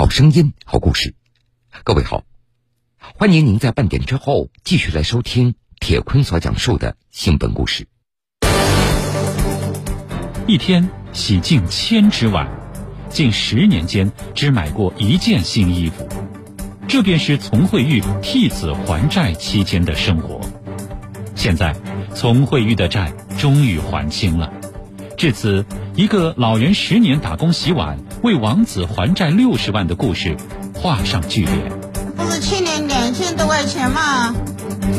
好声音，好故事。各位好，欢迎您在半点之后继续来收听铁坤所讲述的新闻故事。一天洗净千只碗，近十年间只买过一件新衣服，这便是丛慧玉替子还债期间的生活。现在，丛慧玉的债终于还清了。至此，一个老人十年打工洗碗为王子还债六十万的故事画上句点。不是欠你两千多块钱吗？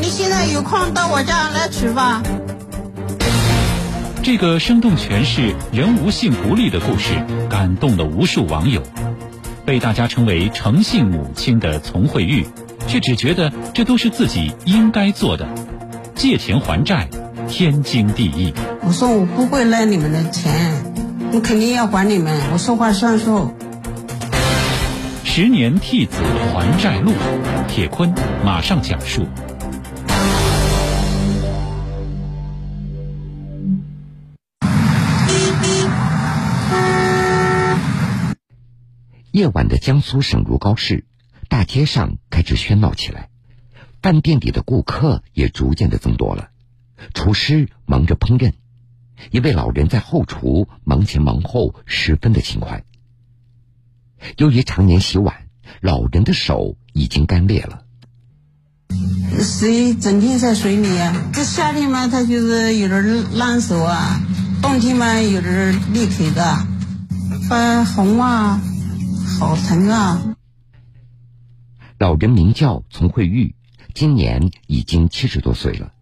你现在有空到我家来取吧。这个生动诠释人无信不立的故事，感动了无数网友。被大家称为诚信母亲的丛慧玉，却只觉得这都是自己应该做的，借钱还债。天经地义。我说我不会赖你们的钱，我肯定要管你们。我说话算数。十年替子还债路，铁坤马上讲述。夜晚的江苏省如皋市，大街上开始喧闹起来，饭店里的顾客也逐渐的增多了。厨师忙着烹饪，一位老人在后厨忙前忙后，十分的勤快。由于常年洗碗，老人的手已经干裂了。水整天在水里啊，这夏天嘛，它就是有点烂手啊；冬天嘛，有点裂开的，发红啊，好疼啊。老人名叫丛慧玉，今年已经七十多岁了。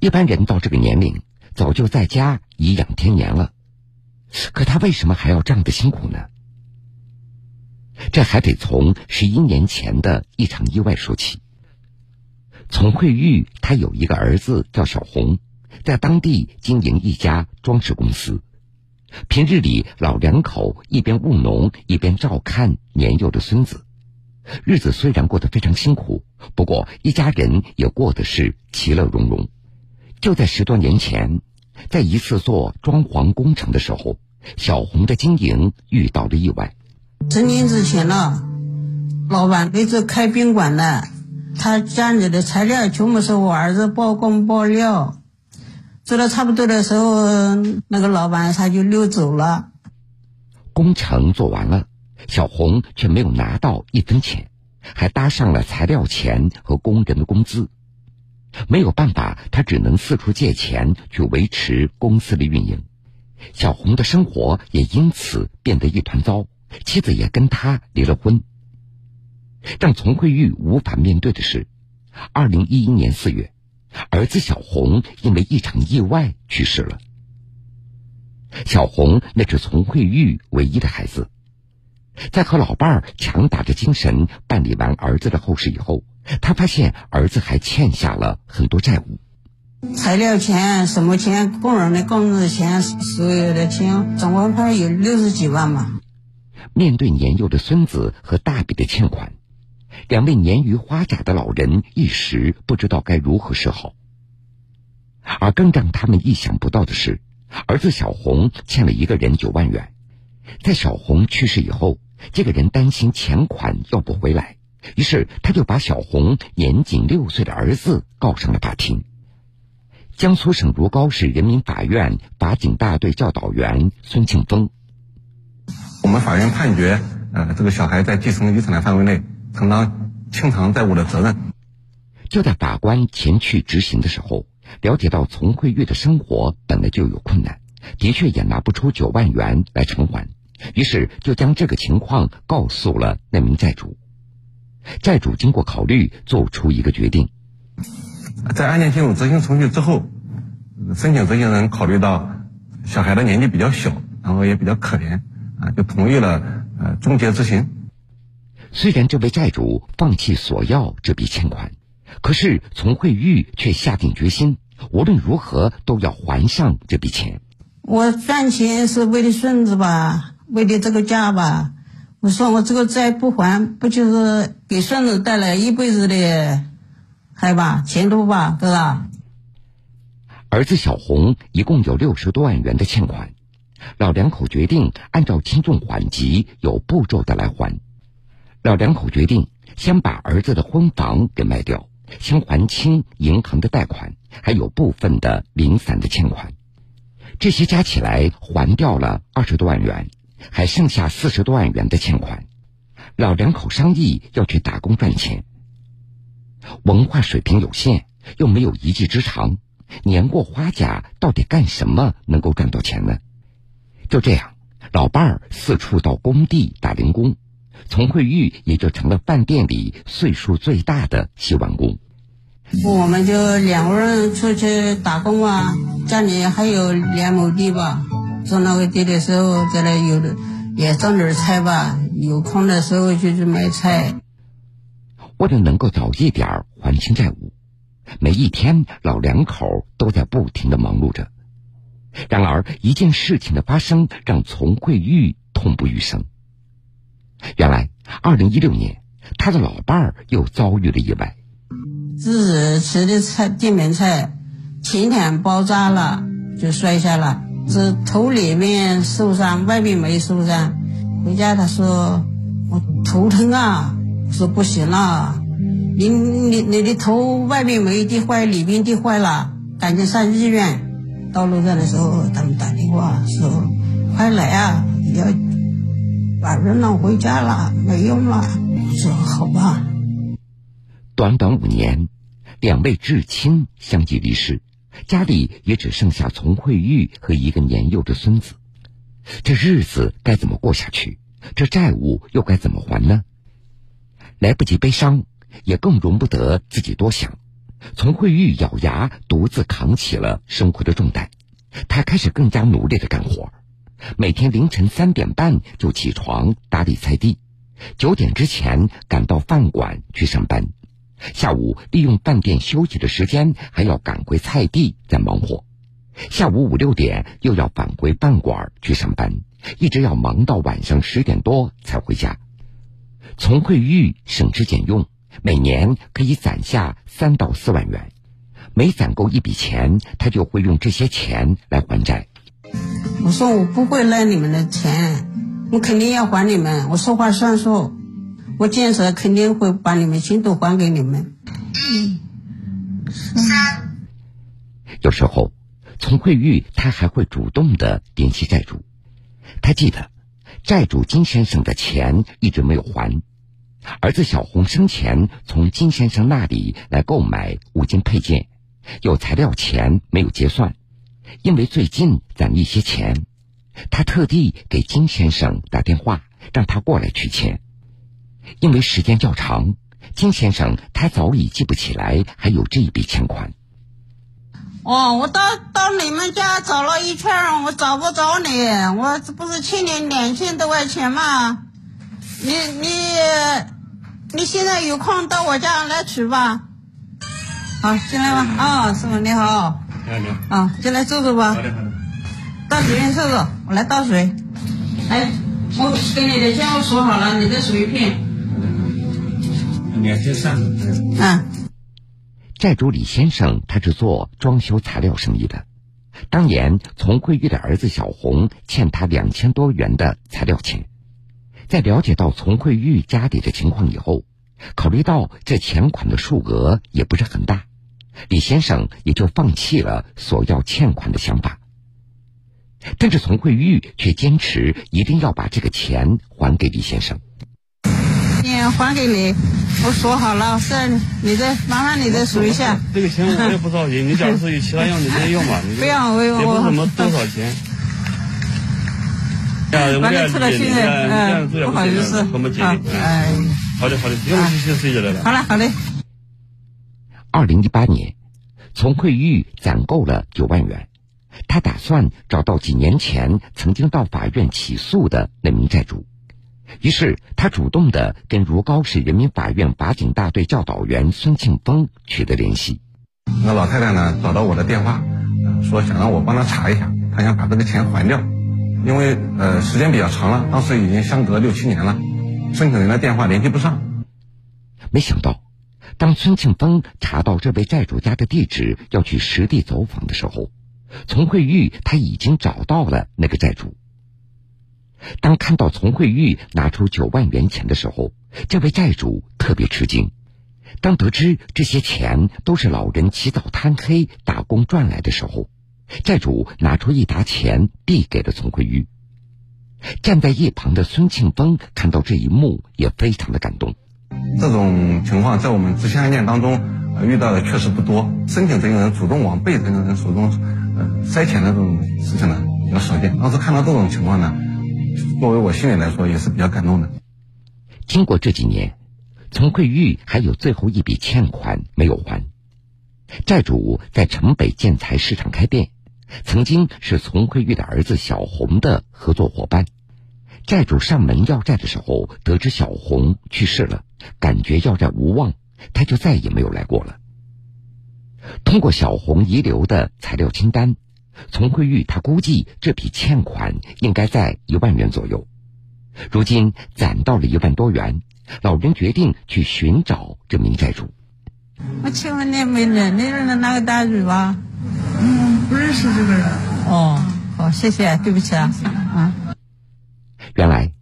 一般人到这个年龄，早就在家颐养天年了，可他为什么还要这样的辛苦呢？这还得从十一年前的一场意外说起。丛慧玉她有一个儿子叫小红，在当地经营一家装饰公司。平日里，老两口一边务农，一边照看年幼的孙子，日子虽然过得非常辛苦，不过一家人也过得是其乐融融。就在十多年前，在一次做装潢工程的时候，小红的经营遇到了意外。成年之前呢，老板一直开宾馆的，他家里的材料全部是我儿子包工包料，做的差不多的时候，那个老板他就溜走了。工程做完了，小红却没有拿到一分钱，还搭上了材料钱和工人的工资。没有办法，他只能四处借钱去维持公司的运营，小红的生活也因此变得一团糟，妻子也跟他离了婚。让丛慧玉无法面对的是，二零一一年四月，儿子小红因为一场意外去世了。小红那是丛慧玉唯一的孩子，在和老伴儿强打着精神办理完儿子的后事以后。他发现儿子还欠下了很多债务，材料钱、什么钱、工人的工资钱，所有的钱，总共他有六十几万嘛。面对年幼的孙子和大笔的欠款，两位年逾花甲的老人一时不知道该如何是好。而更让他们意想不到的是，儿子小红欠了一个人九万元，在小红去世以后，这个人担心钱款要不回来。于是，他就把小红年仅六岁的儿子告上了法庭。江苏省如皋市人民法院法警大队教导员孙庆峰：我们法院判决，呃，这个小孩在继承遗产的范围内承担清偿债务的责任。就在法官前去执行的时候，了解到丛慧玉的生活本来就有困难，的确也拿不出九万元来偿还，于是就将这个情况告诉了那名债主。债主经过考虑，做出一个决定。在案件进入执行程序之后，申请执行人考虑到小孩的年纪比较小，然后也比较可怜，啊，就同意了呃终结执行。虽然这位债主放弃索要这笔欠款，可是丛慧玉却下定决心，无论如何都要还上这笔钱。我赚钱是为了孙子吧，为了这个家吧。我说我这个债不还，不就是给孙子带来一辈子的害吧、前途吧，对吧？儿子小红一共有六十多万元的欠款，老两口决定按照轻重缓急、有步骤的来还。老两口决定先把儿子的婚房给卖掉，先还清银行的贷款，还有部分的零散的欠款。这些加起来还掉了二十多万元，还剩下四十多万元的欠款。老两口商议要去打工赚钱。文化水平有限，又没有一技之长，年过花甲，到底干什么能够赚到钱呢？就这样，老伴儿四处到工地打零工，丛慧玉也就成了饭店里岁数最大的洗碗工。我们就两个人出去打工啊，家里还有两亩地吧，种那个地的时候，在那有的也种点菜吧，有空的时候就去买菜。为了能够早一点还清债务，每一天老两口都在不停的忙碌着。然而，一件事情的发生让丛慧玉痛不欲生。原来，二零一六年，他的老伴儿又遭遇了意外。自己吃的菜地面菜，前天爆炸了，就摔下了，这头里面受伤，外面没受伤。回家他说我头疼啊，说不行了，你你你的头外面没地坏，里面地坏了，赶紧上医院。到路上的时候，他们打电话说快来啊，要把人弄回家了，没用了。说好吧。短短五年，两位至亲相继离世，家里也只剩下丛慧玉和一个年幼的孙子。这日子该怎么过下去？这债务又该怎么还呢？来不及悲伤，也更容不得自己多想。丛慧玉咬牙，独自扛起了生活的重担。她开始更加努力的干活，每天凌晨三点半就起床打理菜地，九点之前赶到饭馆去上班，下午利用饭店休息的时间还要赶回菜地再忙活，下午五六点又要返回饭馆去上班，一直要忙到晚上十点多才回家。丛慧玉省吃俭用。每年可以攒下三到四万元，每攒够一笔钱，他就会用这些钱来还债。我说我不会赖你们的钱，我肯定要还你们，我说话算数，我建设肯定会把你们心都还给你们。嗯，有时候，丛慧玉她还会主动的联系债主，她记得债主金先生的钱一直没有还。儿子小红生前从金先生那里来购买五金配件，有材料钱没有结算，因为最近攒一些钱，他特地给金先生打电话，让他过来取钱。因为时间较长，金先生他早已记不起来还有这一笔欠款。哦，我到到你们家找了一圈，我找不着你，我这不是欠你两千多块钱吗？你你。你现在有空到我家来取吧。好，进来吧。啊，师傅你好。你好，你好。啊，进来坐坐吧。好的，好的。到里面坐坐，我来倒水。哎，我给你的钱我数好了，你再数一遍。两千三。嗯。债主李先生，他是做装修材料生意的。当年丛慧玉的儿子小红欠他两千多元的材料钱。在了解到丛慧玉家里的情况以后，考虑到这钱款的数额也不是很大，李先生也就放弃了索要欠款的想法。但是丛慧玉却坚持一定要把这个钱还给李先生。你还给你，我说好了，是你再麻烦你再数一下。这个钱我也不着急，你假如说有其他用，你再用吧。不要，我也不什么 多少钱。把你出了心了，嗯，不好意思，哎，好的好的，不用谢谢谢谢了。好了好的。二零一八年，丛慧玉攒够了九万元，他打算找到几年前曾经到法院起诉的那名债主，于是他主动的跟如皋市人民法院法警大队教导员孙庆峰取得联系。那老太太呢，找到我的电话，说想让我帮她查一下，她想把这个钱还掉。因为呃时间比较长了，当时已经相隔六七年了，申请人的电话联系不上。没想到，当孙庆峰查到这位债主家的地址，要去实地走访的时候，丛慧玉他已经找到了那个债主。当看到丛慧玉拿出九万元钱的时候，这位债主特别吃惊。当得知这些钱都是老人起早贪黑打工赚来的时候，债主拿出一沓钱递给了丛慧玉。站在一旁的孙庆峰看到这一幕，也非常的感动。这种情况在我们执行案件当中，遇到的确实不多。申请执行人主动往被执行人手中，塞钱的这种事情呢，比较少见。当时看到这种情况呢，作为我心里来说，也是比较感动的。经过这几年，丛慧玉还有最后一笔欠款没有还。债主在城北建材市场开店，曾经是丛慧玉的儿子小红的合作伙伴。债主上门要债的时候，得知小红去世了，感觉要债无望，他就再也没有来过了。通过小红遗留的材料清单，丛慧玉他估计这笔欠款应该在一万元左右。如今攒到了一万多元，老人决定去寻找这名债主。我请问你没人，你认得那个债主吧？嗯，不认识这个人。哦，好，谢谢，对不起啊，啊。原来，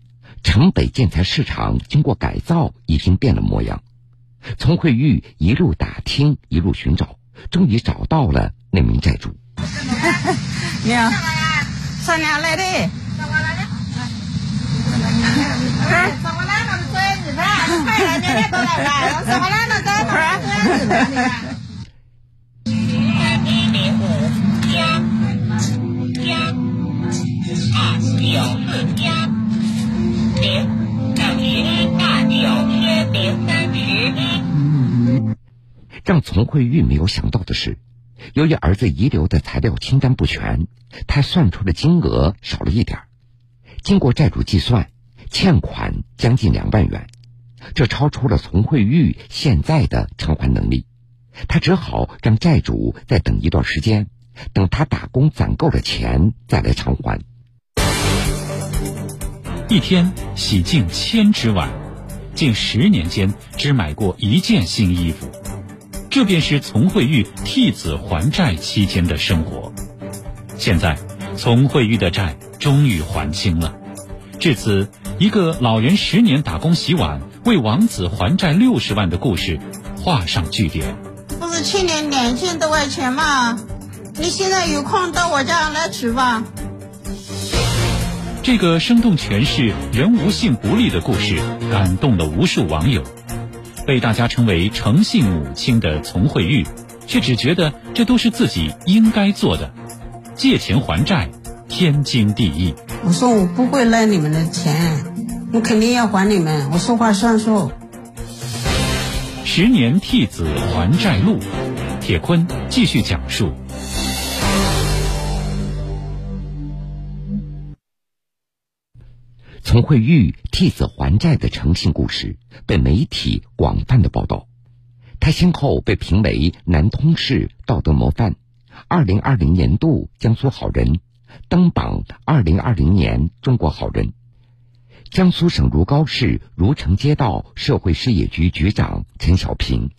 城北建材市场经过改造，已经变了模样。丛慧玉一路打听，一路寻找，终于找到了那名债主。你好，上哪来的？上我来的。上我来了，做日饭，快点，年年都来玩。上我来了，在哪儿？做日饭的。一零五加加二九四加零等于大九千零三十一。让丛慧玉没有想到的是，由于儿子遗留的材料清单不全，他算出的金额少了一点儿。经过债主计算，欠款将近两万元，这超出了丛慧玉现在的偿还能力。他只好让债主再等一段时间，等他打工攒够了钱再来偿还。一天洗净千只碗，近十年间只买过一件新衣服，这便是丛慧玉替子还债期间的生活。现在，丛慧玉的债终于还清了，至此，一个老人十年打工洗碗为王子还债六十万的故事画上句点。不是去年两千多块钱吗？你现在有空到我家来取吧。这个生动诠释人无信不立的故事，感动了无数网友。被大家称为诚信母亲的丛慧玉，却只觉得这都是自己应该做的。借钱还债，天经地义。我说我不会赖你们的钱，我肯定要还你们，我说话算数。十年替子还债路，铁坤继续讲述。丛慧玉替子还债的诚信故事被媒体广泛的报道，他先后被评为南通市道德模范、二零二零年度江苏好人，登榜二零二零年中国好人。江苏省如皋市如城街道社会事业局局长陈小平，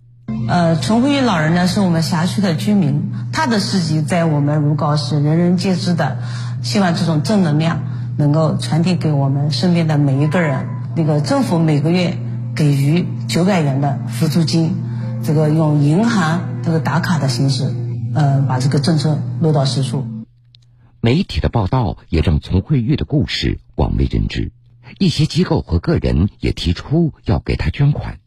呃，丛慧玉老人呢是我们辖区的居民，他的事迹在我们如皋市人人皆知的，希望这种正能量能够传递给我们身边的每一个人。那个政府每个月给予九百元的扶助金，这个用银行这个打卡的形式，呃，把这个政策落到实处。媒体的报道也让丛慧玉的故事广为人知。一些机构和个人也提出要给他捐款。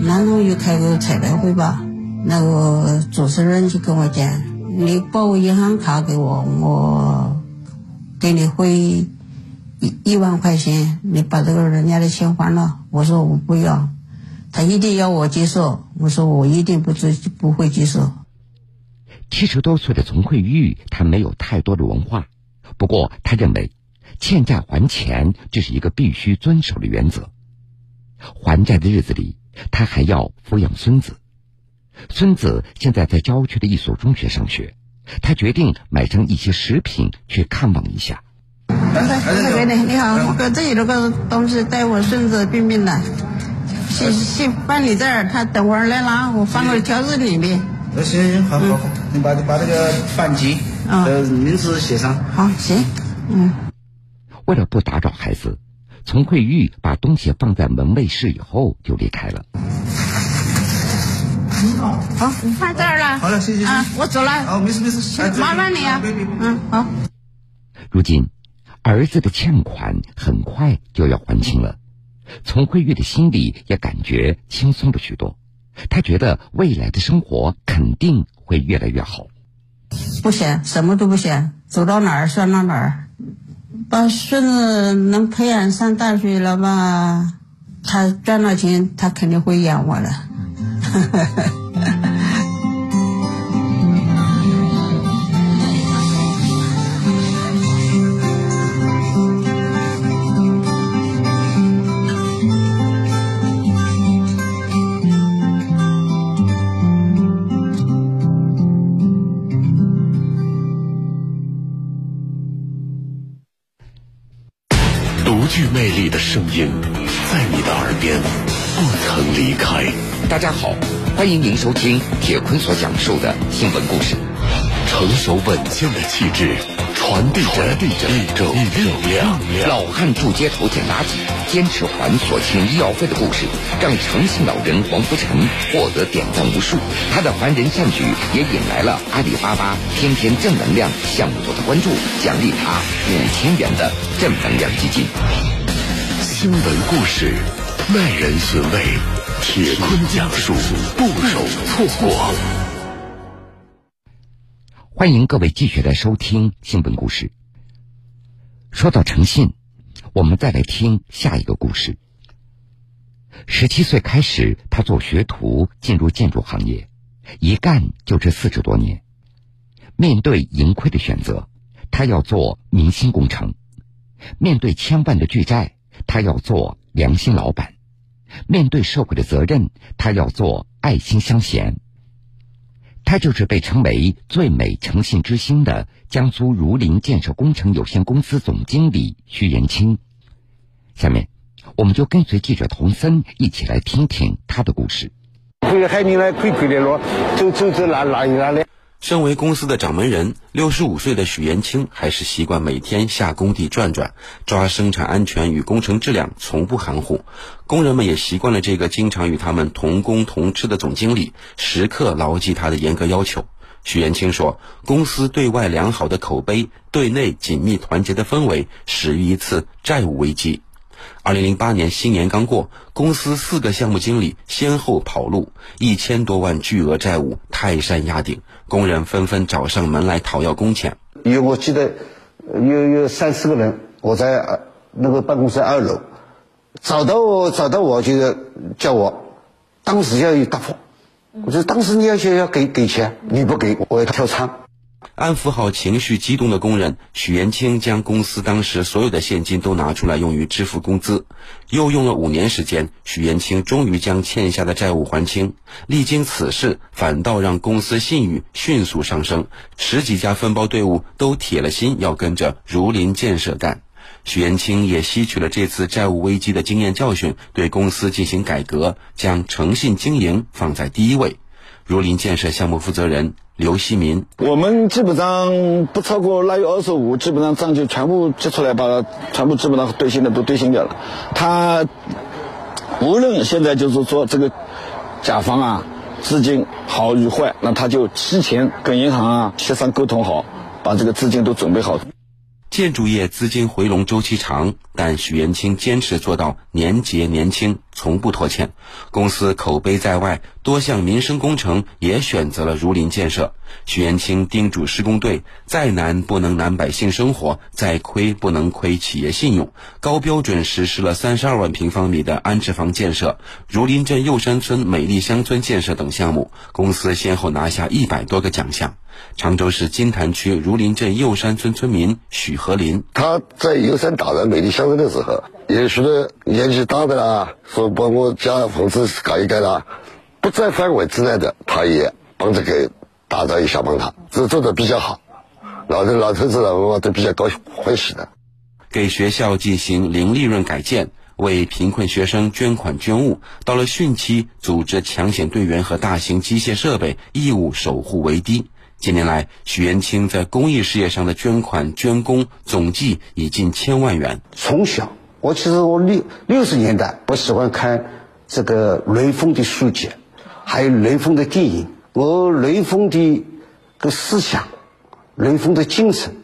南通又开个彩排会吧，那个主持人就跟我讲：“你报个银行卡给我，我给你汇一万块钱，你把这个人家的钱还了。”我说我不要，他一定要我接受，我说我一定不接不会接受。七十多岁的丛慧玉，她没有太多的文化，不过她认为。欠债还钱，这是一个必须遵守的原则。还债的日子里，他还要抚养孙子。孙子现在在郊区的一所中学上学，他决定买上一些食品去看望一下。给你，你好，我这里有个东西带我孙子病病的，先先放你这儿，他等会儿来拿，我放到条子里面。那行行好好好，你把把那个班级呃名字写上。好，行，嗯。为了不打扰孩子，丛慧玉把东西放在门卫室以后就离开了。好，你放这儿了。好了，谢谢。啊，我走了。哦，没事没事，麻烦你啊。嗯，好。如今，儿子的欠款很快就要还清了，丛慧玉的心里也感觉轻松了许多。她觉得未来的生活肯定会越来越好。不嫌，什么都不嫌，走到哪儿算到哪儿。把孙子能培养上大学了吧？他赚了钱，他肯定会养我的。欢迎您收听铁坤所讲述的新闻故事。成熟稳健的气质，传递着一种力量。老汉住街头捡垃圾，坚持还所欠医药费的故事，让诚信老人黄福成获得点赞无数。他的凡人善举也引来了阿里巴巴天天正能量项目组的关注，奖励他五千元的正能量基金。新闻故事，耐人寻味，铁坤讲述，不容错过。欢迎各位继续来收听新闻故事。说到诚信，我们再来听下一个故事。十七岁开始，他做学徒，进入建筑行业，一干就是四十多年。面对盈亏的选择，他要做明星工程；面对千万的巨债，他要做良心老板；面对社会的责任，他要做爱心相衔。他就是被称为“最美诚信之星”的江苏儒林建设工程有限公司总经理徐延清。下面，我们就跟随记者童森一起来听听他的故事。可海宁来亏亏的咯，走走走哪哪哪里。身为公司的掌门人，六十五岁的许延清还是习惯每天下工地转转，抓生产安全与工程质量，从不含糊。工人们也习惯了这个经常与他们同工同吃的总经理，时刻牢记他的严格要求。许延清说：“公司对外良好的口碑，对内紧密团结的氛围，始于一次债务危机。”二零零八年新年刚过，公司四个项目经理先后跑路，一千多万巨额债务泰山压顶，工人纷纷找上门来讨要工钱。有我记得有有三四个人，我在那个办公室二楼，找到我找到我就叫我，当时要有答复。我说当时你要先要给给钱，你不给我要跳仓。安抚好情绪激动的工人，许延清将公司当时所有的现金都拿出来用于支付工资，又用了五年时间，许延清终于将欠下的债务还清。历经此事，反倒让公司信誉迅速上升，十几家分包队伍都铁了心要跟着儒林建设干。许延清也吸取了这次债务危机的经验教训，对公司进行改革，将诚信经营放在第一位。儒林建设项目负责人刘希民，我们基本上不超过腊月二十五，基本上账就全部结出来，把全部基本上兑现的都兑现掉了。他无论现在就是说这个甲方啊资金好与坏，那他就提前跟银行啊协商沟通好，把这个资金都准备好。建筑业资金回笼周期长，但许元清坚持做到年结年清，从不拖欠。公司口碑在外，多项民生工程也选择了儒林建设。许元清叮嘱施工队：再难不能难百姓生活，再亏不能亏企业信用。高标准实施了三十二万平方米的安置房建设，儒林镇右山村美丽乡村建设等项目，公司先后拿下一百多个奖项。常州市金坛区儒林镇右山村村民许和林，他在右山打造美丽乡村的时候，有许多年纪大的啦，说帮我家房子改一改啦，不在范围之内的，他也帮着给打造一下，帮他，这做的比较好，老头老头子老妈都比较高兴欢喜的。给学校进行零利润改建，为贫困学生捐款捐物，到了汛期，组织抢险队员和大型机械设备义务守护围堤。近年来，许元清在公益事业上的捐款捐功总计已近千万元。从小我其实我六六十年代，我喜欢看这个雷锋的书籍，还有雷锋的电影。我雷锋的个思想，雷锋的精神，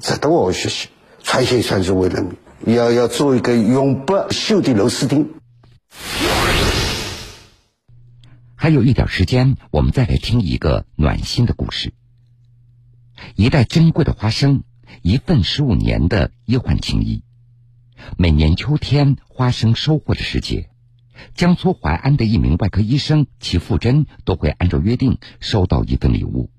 值得我学习，传承下去为人民，要要做一个永不锈的螺丝钉。还有一点时间，我们再来听一个暖心的故事。一袋珍贵的花生，一份十五年的医患情谊。每年秋天花生收获的时节，江苏淮安的一名外科医生齐富珍都会按照约定收到一份礼物，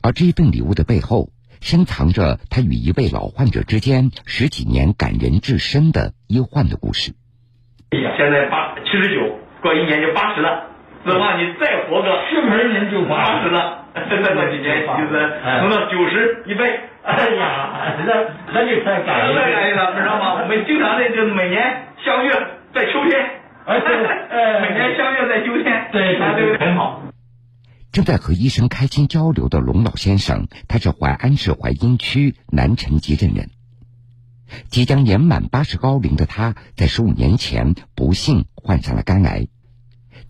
而这一份礼物的背后，深藏着他与一位老患者之间十几年感人至深的医患的故事。哎呀现在八七十九，过一年就八十了。指望你再活个十二年就八十了，再过几年就是能到九十一百。哎呀，那那就太感太感人了，知道吗？我们经常的就每年相约在秋天，哎对，每年相约在秋天，对对对，很好。正在和医生开心交流的龙老先生，他是淮安市淮阴区南城集镇人。即将年满八十高龄的他，在十五年前不幸患上了肝癌。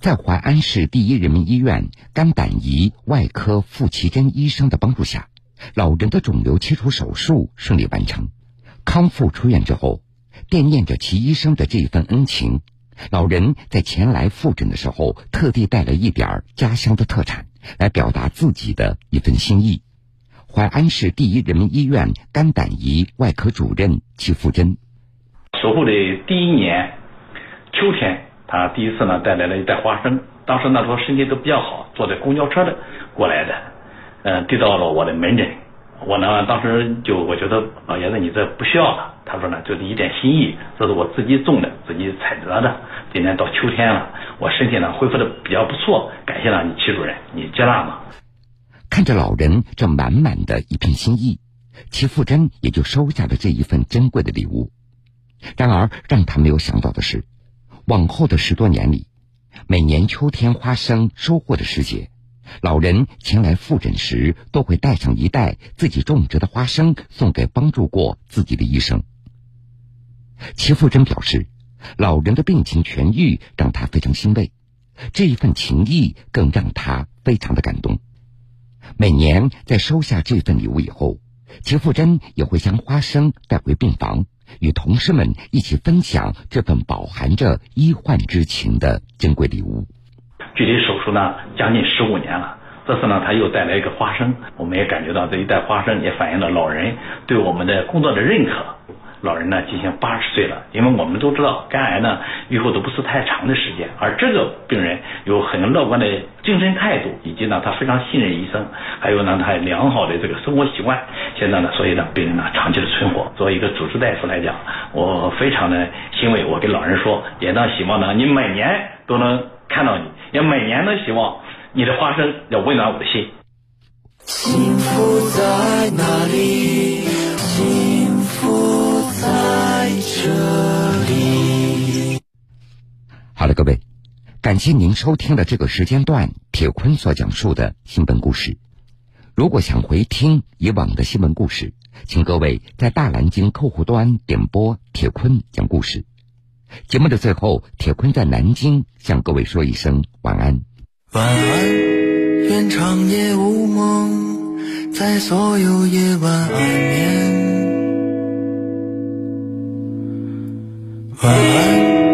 在淮安市第一人民医院肝胆胰外科傅其珍医生的帮助下，老人的肿瘤切除手术顺利完成。康复出院之后，惦念着齐医生的这份恩情，老人在前来复诊的时候，特地带了一点家乡的特产，来表达自己的一份心意。淮安市第一人民医院肝胆胰外科主任齐富珍，手术的第一年秋天。他第一次呢带来了一袋花生，当时那时候身体都比较好，坐在公交车的过来的，嗯，递到了我的门诊。我呢当时就我觉得老爷子你这不需要了，他说呢就是一点心意，这是我自己种的，自己采摘的。今年到秋天了，我身体呢恢复的比较不错，感谢了你齐主任，你接纳吗？看着老人这满满的一片心意，齐富珍也就收下了这一份珍贵的礼物。然而让他没有想到的是。往后的十多年里，每年秋天花生收获的时节，老人前来复诊时，都会带上一袋自己种植的花生，送给帮助过自己的医生。齐富珍表示，老人的病情痊愈让他非常欣慰，这一份情谊更让他非常的感动。每年在收下这份礼物以后，齐富珍也会将花生带回病房。与同事们一起分享这份饱含着医患之情的珍贵礼物。距离手术呢，将近十五年了。这次呢，他又带来一个花生，我们也感觉到这一袋花生也反映了老人对我们的工作的认可。老人呢，今年八十岁了，因为我们都知道肝癌呢预后都不是太长的时间，而这个病人有很乐观的精神态度，以及呢他非常信任医生，还有呢他良好的这个生活习惯。现在呢，所以呢病人呢长期的存活。作为一个主治大夫来讲，我非常的欣慰。我跟老人说，也当希望呢你每年都能看到你，也每年都希望你的花生要温暖我的心。幸福在哪里？这里。好了，各位，感谢您收听的这个时间段铁坤所讲述的新闻故事。如果想回听以往的新闻故事，请各位在大蓝鲸客户端点播铁坤讲故事。节目的最后，铁坤在南京向各位说一声晚安。晚安，愿长夜无梦，在所有夜晚安眠。晚安。